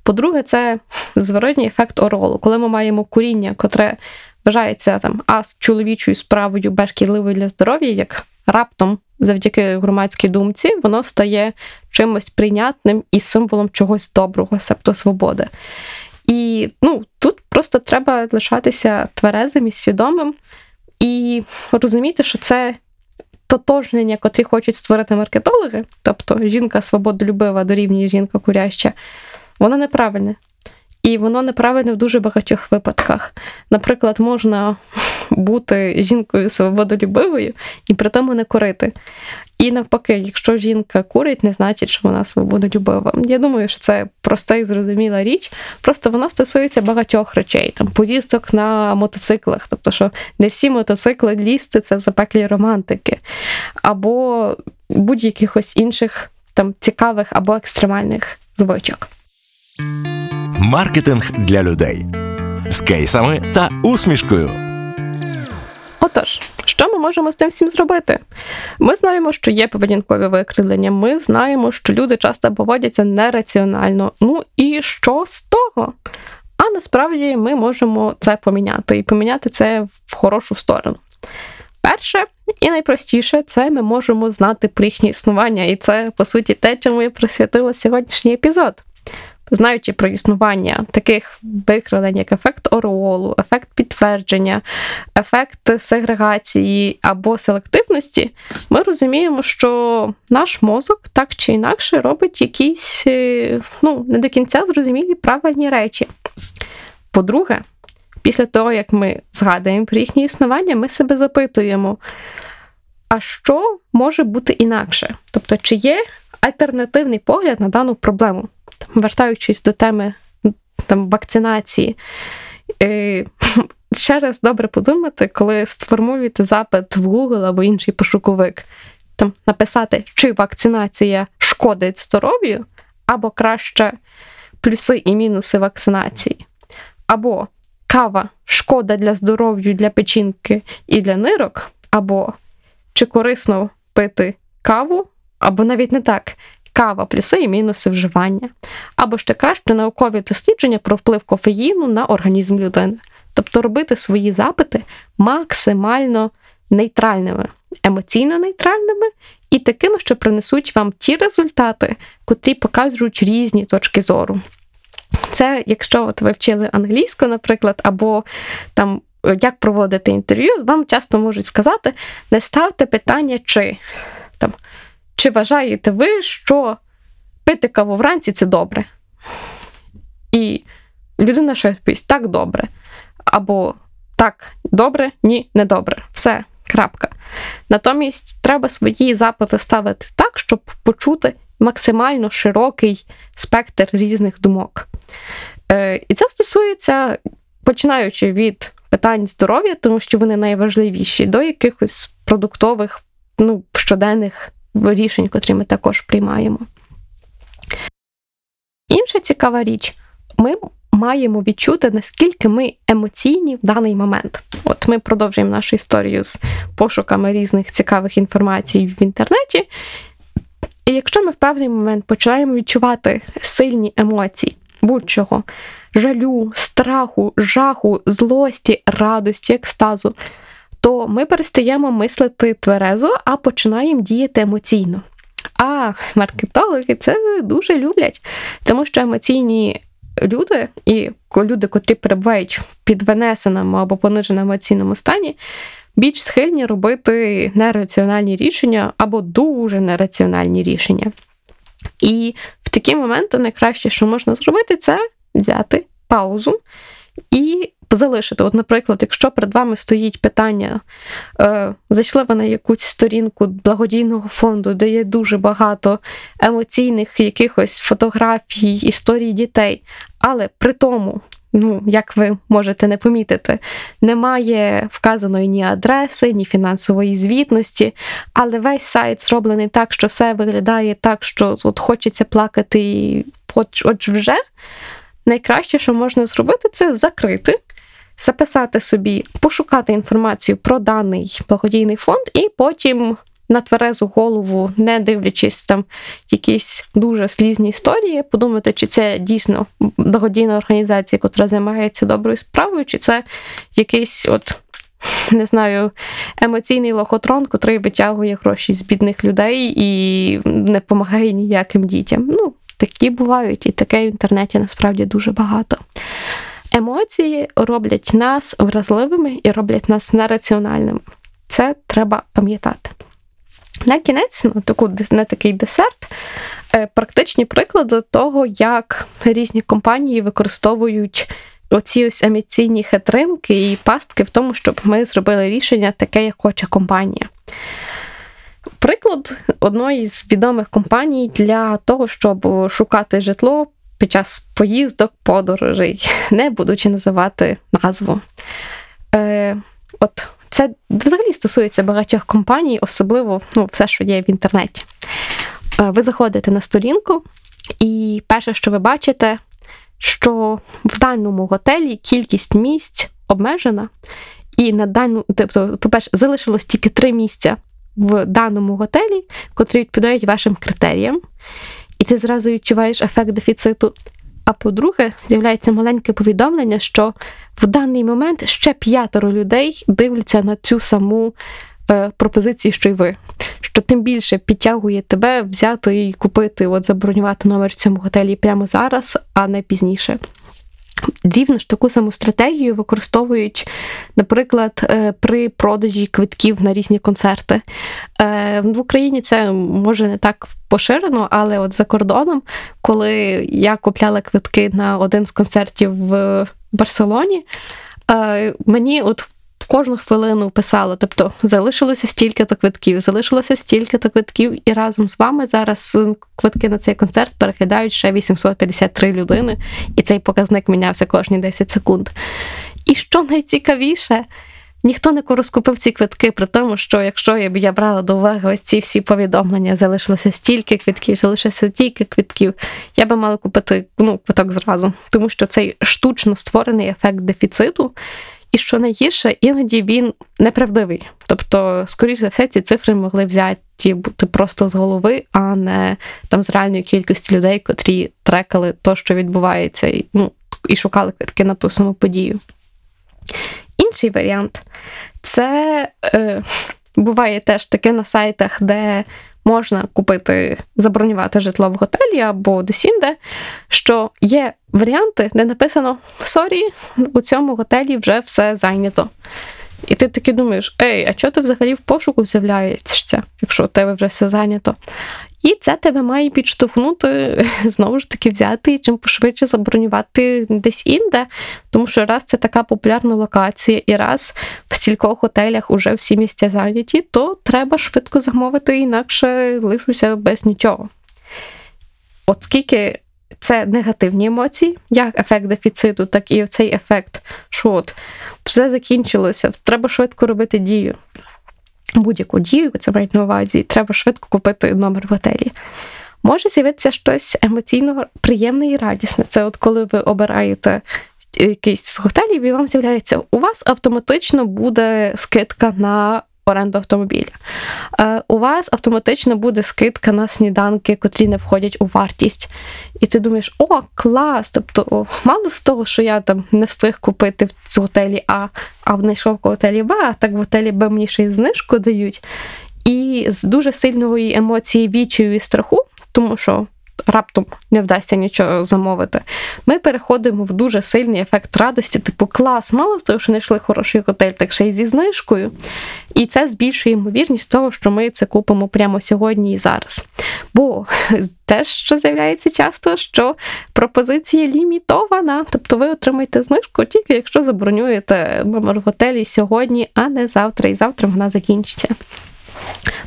По-друге, це зворотній ефект оролу, коли ми маємо куріння, котре вважається там а чоловічою справою б шкідливою для здоров'я, як раптом, завдяки громадській думці, воно стає чимось прийнятним і символом чогось доброго, себто свободи. І ну, тут просто треба лишатися тверезим і свідомим і розуміти, що це тотожнення, котрі хочуть створити маркетологи, тобто жінка свободолюбива дорівнює жінка куряща, воно неправильне. І воно неправильне в дуже багатьох випадках. Наприклад, можна *laughs* бути жінкою свободолюбивою і при тому не курити. І навпаки, якщо жінка курить, не значить, що вона свободолюбива. Я думаю, що це проста і зрозуміла річ. Просто вона стосується багатьох речей, там поїздок на мотоциклах, тобто, що не всі мотоцикли лізти це запеклі романтики, або будь-яких інших там цікавих або екстремальних звичок. Маркетинг для людей з кейсами та усмішкою. Отож, що ми можемо з тим всім зробити? Ми знаємо, що є поведінкові викривлення, ми знаємо, що люди часто поводяться нераціонально. Ну і що з того? А насправді ми можемо це поміняти і поміняти це в хорошу сторону. Перше і найпростіше це ми можемо знати про їхнє існування, і це, по суті, те, чому я присвятила сьогоднішній епізод знаючи про існування таких викривлень, як ефект ореолу, ефект підтвердження, ефект сегрегації або селективності, ми розуміємо, що наш мозок так чи інакше робить якісь е, ну, не до кінця зрозумілі правильні речі. По-друге, після того, як ми згадуємо про їхнє існування, ми себе запитуємо, а що може бути інакше? Тобто, чи є альтернативний погляд на дану проблему? Вертаючись до теми там, вакцинації, е, *laughs* ще раз добре подумати, коли сформулюєте запит в Google або інший пошуковик, там написати, чи вакцинація шкодить здоров'ю, або краще плюси і мінуси вакцинації, або кава шкода для здоров'я, для печінки і для нирок, або чи корисно пити каву, або навіть не так, кава, плюси і мінуси вживання, або ще краще наукові дослідження про вплив кофеїну на організм людини. Тобто робити свої запити максимально нейтральними, емоційно нейтральними і такими, що принесуть вам ті результати, котрі показують різні точки зору. Це, якщо от ви вчили англійську, наприклад, або там як проводити інтерв'ю, вам часто можуть сказати: не ставте питання, чи там чи вважаєте ви, що пити каву вранці це добре? І людина що відповість так добре. Або так добре, ні, не добре. Все, крапка. Натомість треба свої запити ставити так, щоб почути максимально широкий спектр різних думок. Е, І це стосується, починаючи від питань здоров'я, тому що вони найважливіші, до якихось продуктових, ну, щоденних рішень, котрі ми також приймаємо. Інша цікава річ, ми маємо відчути, наскільки ми емоційні в даний момент. От ми продовжуємо нашу історію з пошуками різних цікавих інформацій в інтернеті. І якщо ми в певний момент починаємо відчувати сильні емоції будь-чого, жалю, страху, жаху, злості, радості, екстазу, то ми перестаємо мислити тверезо, а починаємо діяти емоційно. А маркетологи це дуже люблять, тому що емоційні люди і люди, котрі перебувають в підвенесеному або пониженому емоційному стані, більш схильні робити нераціональні рішення або дуже нераціональні рішення. І в такі моменти найкраще, що можна зробити, це взяти паузу і залишити. От, наприклад, якщо перед вами стоїть питання, е, зайшли ви на якусь сторінку благодійного фонду, де є дуже багато емоційних якихось фотографій, історій дітей, але при тому. Ну, як ви можете не помітити, немає вказаної ні адреси, ні фінансової звітності, але весь сайт зроблений так, що все виглядає так, що от хочеться плакати, і от, вже найкраще, що можна зробити, це закрити записати собі, пошукати інформацію про даний благодійний фонд, і потім на тверезу голову, не дивлячись там якісь дуже слізні історії, подумати, чи це дійсно благодійна організація, яка займається доброю справою, чи це якийсь от. Не знаю, емоційний лохотрон, котрий витягує гроші з бідних людей і не допомагає ніяким дітям. Ну, такі бувають, і таке в інтернеті насправді дуже багато. Емоції роблять нас вразливими і роблять нас нераціональними. Це треба пам'ятати. На кінець, на, таку, на такий десерт, е, практичні приклади того, як різні компанії використовують оці ось емоційні хитринки і пастки в тому, щоб ми зробили рішення таке, як хоче компанія. Приклад одної з відомих компаній для того, щоб шукати житло під час поїздок, подорожей, *laughs* не будучи називати назву. Е, От це взагалі стосується багатьох компаній, особливо ну, все, що є в інтернеті. Е, ви заходите на сторінку, і перше, що ви бачите, що в даному готелі кількість місць обмежена, і на дану, тобто, по-перше, залишилось тільки три місця в даному готелі, котрі відповідають вашим критеріям. І ти зразу відчуваєш ефект дефіциту. А по-друге, з'являється маленьке повідомлення, що в даний момент ще п'ятеро людей дивляться на цю саму е, пропозицію, що й ви. Що тим більше підтягує тебе взяти і купити, от забронювати номер в цьому готелі прямо зараз, а не пізніше. Рівно ж таку саму стратегію використовують, наприклад, е, при продажі квитків на різні концерти. Е, в Україні це може не так поширено, але от за кордоном, коли я купляла квитки на один з концертів в Барселоні, е, мені от кожну хвилину писало, тобто залишилося стільки-то квитків, залишилося стільки-то квитків, і разом з вами зараз квитки на цей концерт переглядають ще 853 людини, і цей показник мінявся кожні 10 секунд. І що найцікавіше, ніхто не розкупив ці квитки, при тому, що якщо я б я брала до уваги ось ці всі повідомлення, залишилося стільки квитків, залишилося стільки квитків, я би мала купити ну, квиток зразу, тому що цей штучно створений ефект дефіциту. І що найгірше, іноді він неправдивий. Тобто, скоріш за все, ці цифри могли взяти бути просто з голови, а не там з реальної кількості людей, котрі трекали то, що відбувається, і, ну, і шукали квитки на ту саму подію. Інший варіант це е, буває теж таке на сайтах, де можна купити, забронювати житло в готелі або десінде, що є варіанти, де написано Sorry, у цьому готелі вже все зайнято. І ти таки думаєш, ей, а чого ти взагалі в пошуку з'являєшся, якщо у тебе вже все зайнято? І це тебе має підштовхнути, *laughs* знову ж таки, взяти і чим пошвидше забронювати десь інде, тому що раз це така популярна локація, і раз в стількох готелях уже всі місця зайняті, то треба швидко замовити, інакше лишуся без нічого. От скільки це негативні емоції, як ефект дефіциту, так і цей ефект, що от все закінчилося, треба швидко робити дію будь-яку дію, це мають на увазі, треба швидко купити номер в готелі. Може з'явитися щось емоційно приємне і радісне. Це от коли ви обираєте якийсь з готелів, і вам з'являється, у вас автоматично буде скидка на оренду автомобіля. Е, у вас автоматично буде скидка на сніданки, котрі не входять у вартість. І ти думаєш, о, клас! Тобто, мало з того, що я там не встиг купити в готелі А, а знайшов в готелі Б, а так в готелі Б мені ще й знижку дають. І з дуже сильної емоції відчаю і страху, тому що раптом не вдасться нічого замовити, ми переходимо в дуже сильний ефект радості, типу клас, мало з того, що знайшли хороший готель, так ще й зі знижкою. І це збільшує ймовірність того, що ми це купимо прямо сьогодні і зараз. Бо *laughs* те, що з'являється часто, що пропозиція лімітована, тобто ви отримаєте знижку тільки якщо забронюєте номер готелі сьогодні, а не завтра, і завтра вона закінчиться.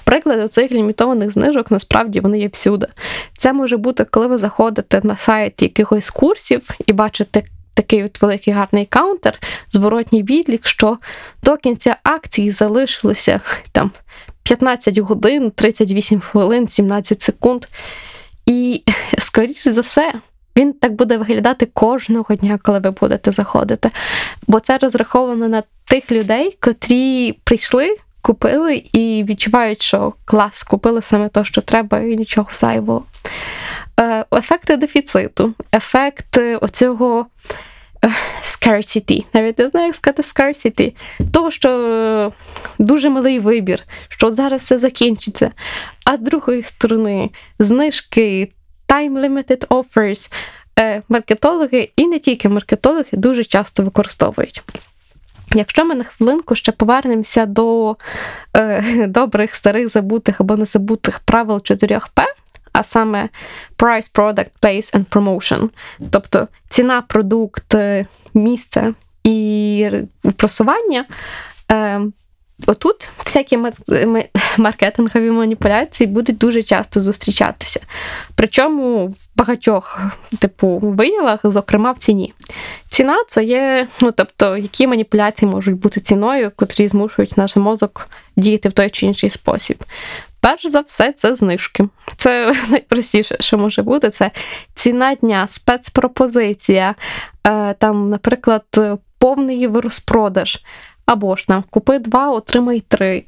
Приклади цих лімітованих знижок насправді вони є всюди. Це може бути, коли ви заходите на сайт якихось курсів і бачите. Такий от великий гарний counter, зворотній відлік, що до кінця акції залишилося там 15 годин, 38 хвилин, 17 секунд. І, скоріш за все, Він так буде виглядати кожного дня, коли ви будете заходити. Бо це розраховано на тих людей, котрі прийшли, купили і відчувають, що клас, купили саме те, що треба, і нічого зайвого. Е, ефекти дефіциту, ефект оцього е, scarcity, навіть не знаю, як сказати scarcity, того, що е, дуже малий вибір, що зараз все закінчиться. А з другої сторони, знижки, time-limited offers, е, маркетологи і не тільки маркетологи дуже часто використовують. Якщо ми на хвилинку ще повернемося до е, *laughs* добрих старих забутих або незабутих правил 4П, а саме Price, Product, Place and Promotion, тобто ціна, продукт, е, місце і просування. Е, Отут всякі *laughs* маркетингові маніпуляції будуть дуже часто зустрічатися. Причому в багатьох типу виявах, зокрема в ціні. Ціна це є, ну тобто, які маніпуляції можуть бути ціною, котрі змушують наш мозок діяти в той чи інший спосіб. Перш за все, це знижки. Це *laughs* найпростіше, що може бути. Це ціна дня, спецпропозиція, е, там, наприклад, повний розпродаж. Або ж там купи два, отримай три.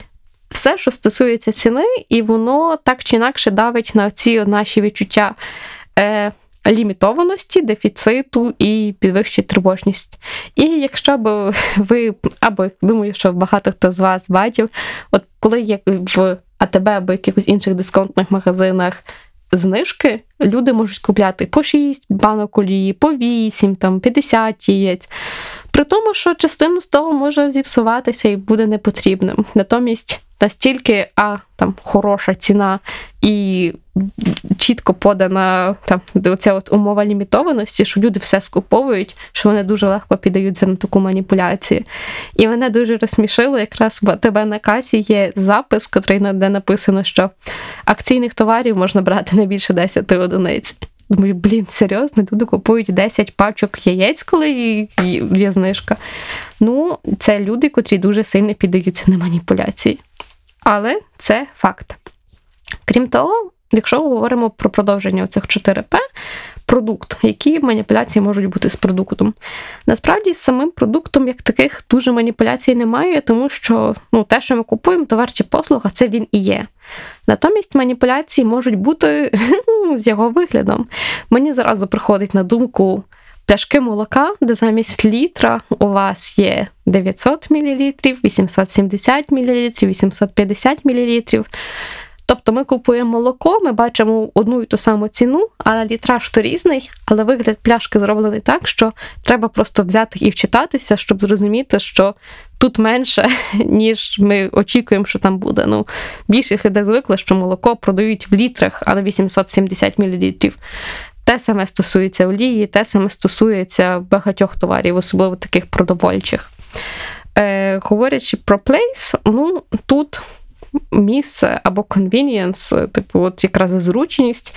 Все, що стосується ціни, і воно так чи інакше давить на ці наші відчуття е, лімітованості, дефіциту і підвищує тривожність. І якщо б ви, або думаю, що багато хто з вас бачив, от коли є в АТБ або якихось інших дисконтних магазинах знижки, люди можуть купляти по 6 банок олії, по 8, там, 50 яєць. При тому, що частину з того може зіпсуватися і буде непотрібним. Натомість настільки а, там хороша ціна і чітко подана там оця от умова лімітованості, що люди все скуповують, що вони дуже легко піддаються на таку маніпуляцію. І мене дуже розсмішило, якраз в тебе на касі є запис, який де написано, що акційних товарів можна брати не більше 10 одиниць. Думаю, блін, серйозно, люди купують 10 пачок яєць, коли є знижка. Ну, це люди, котрі дуже сильно піддаються на маніпуляції. Але це факт. Крім того, якщо говоримо про продовження цих 4П, продукт, які маніпуляції можуть бути з продуктом. Насправді, з самим продуктом, як таких, дуже маніпуляцій немає, тому що ну, те, що ми купуємо, товар чи послуга, це він і є. Натомість маніпуляції можуть бути *laughs* з його виглядом. Мені зразу приходить на думку. Пляшки молока, де замість літра у вас є 900 мл, 870 мл, 850 мл. Тобто ми купуємо молоко, ми бачимо одну і ту саму ціну, але літраж то різний, але вигляд пляшки зроблений так, що треба просто взяти і вчитатися, щоб зрозуміти, що тут менше, *laughs* ніж ми очікуємо, що там буде. Ну, Більшість людей звикли, що молоко продають в літрах, а не 870 мл. Те саме стосується олії, те саме стосується багатьох товарів, особливо таких продовольчих. Е, Говорячи про плейс, ну тут місце або convenience, типу, от якраз зручність.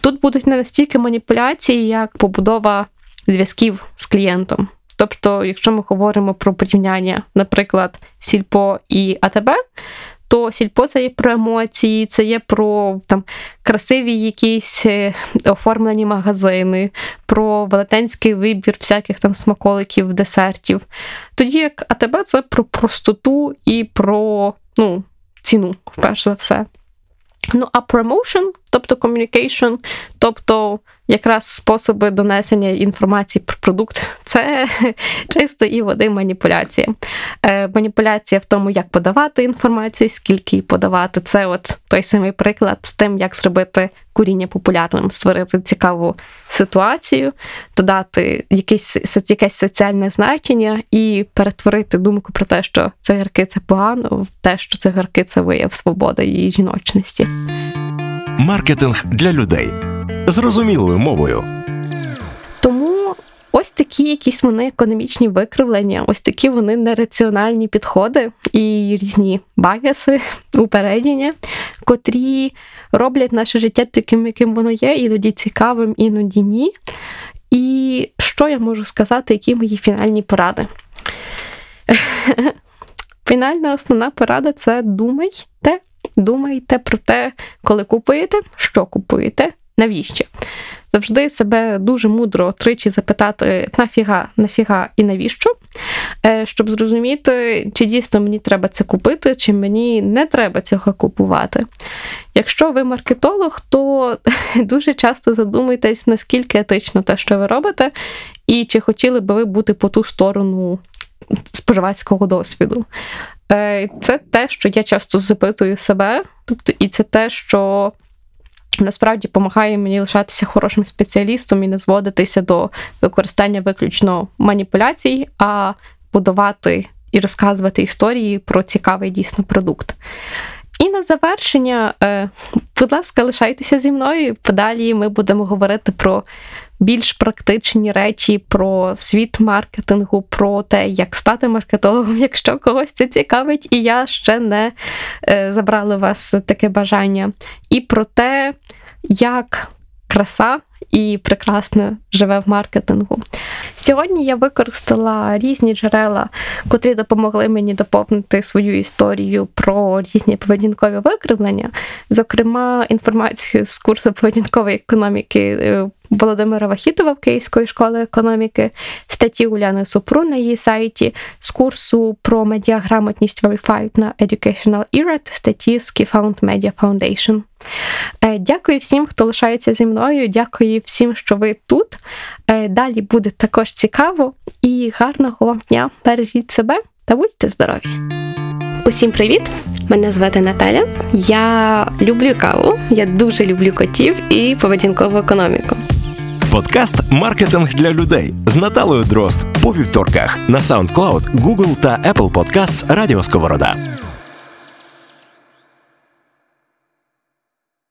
Тут будуть не настільки маніпуляції, як побудова зв'язків з клієнтом. Тобто, якщо ми говоримо про порівняння, наприклад, Сільпо і АТБ, то сільпо це є про емоції, це є про там красиві якісь е, оформлені магазини, про велетенський вибір всяких там смаколиків, десертів. Тоді як АТБ це про простоту і про ну, ціну, перш за все. Ну, а promotion, тобто communication, тобто якраз способи донесення інформації про продукт, це *laughs* чисто і води маніпуляція. Е, Маніпуляція в тому, як подавати інформацію, скільки її подавати. Це от той самий приклад з тим, як зробити куріння популярним, створити цікаву ситуацію, додати якесь якесь соціальне значення і перетворити думку про те, що цигарки це погано, в те, що цигарки це вияв свободи і жіночності. Маркетинг для людей зрозумілою мовою. Тому ось такі якісь вони економічні викривлення, ось такі вони нераціональні підходи і різні багаси, *laughs* упередження, котрі роблять наше життя таким, яким воно є, іноді цікавим, іноді ні. І що я можу сказати, які мої фінальні поради? *laughs* Фінальна основна порада це думайте, думайте про те, коли купуєте, що купуєте, навіщо. завжди себе дуже мудро тричі запитати нафіга, нафіга і навіщо, е, щоб зрозуміти, чи дійсно мені треба це купити, чи мені не треба цього купувати. Якщо ви маркетолог, то *laughs* дуже часто задумуйтесь, наскільки етично те, що ви робите, і чи хотіли би ви бути по ту сторону споживацького досвіду. Е, це те, що я часто запитую себе, тобто, і це те, що насправді допомагає мені лишатися хорошим спеціалістом і не зводитися до використання виключно маніпуляцій, а будувати і розказувати історії про цікавий дійсно продукт. І на завершення, е, будь ласка, лишайтеся зі мною. Подалі ми будемо говорити про більш практичні речі, про світ маркетингу, про те, як стати маркетологом, *laughs* якщо когось це цікавить, і я ще не е, забрала вас таке бажання. І про те, як краса і прекрасно живе в маркетингу. Сьогодні я використала різні джерела, котрі допомогли мені доповнити свою історію про різні поведінкові викривлення, зокрема, інформацію з курсу поведінкової економіки е, Володимира Вахітова в Київської школи економіки, статті Уляни Супру на її сайті, з курсу про медіаграмотність Verified на Educational Era та статті з Keyfound Media Foundation. Е, дякую всім, хто лишається зі мною. Дякую всім, що ви тут. Е, далі буде також цікаво і гарного вам дня. Бережіть себе та будьте здорові! Усім привіт! Мене звати Наталя. Я люблю каву, я дуже люблю котів і поведінкову економіку. Подкаст Маркетинг для людей з Наталою Дрозд по вівторках на SoundCloud, Google та Apple Podcasts Радіо Сковорода.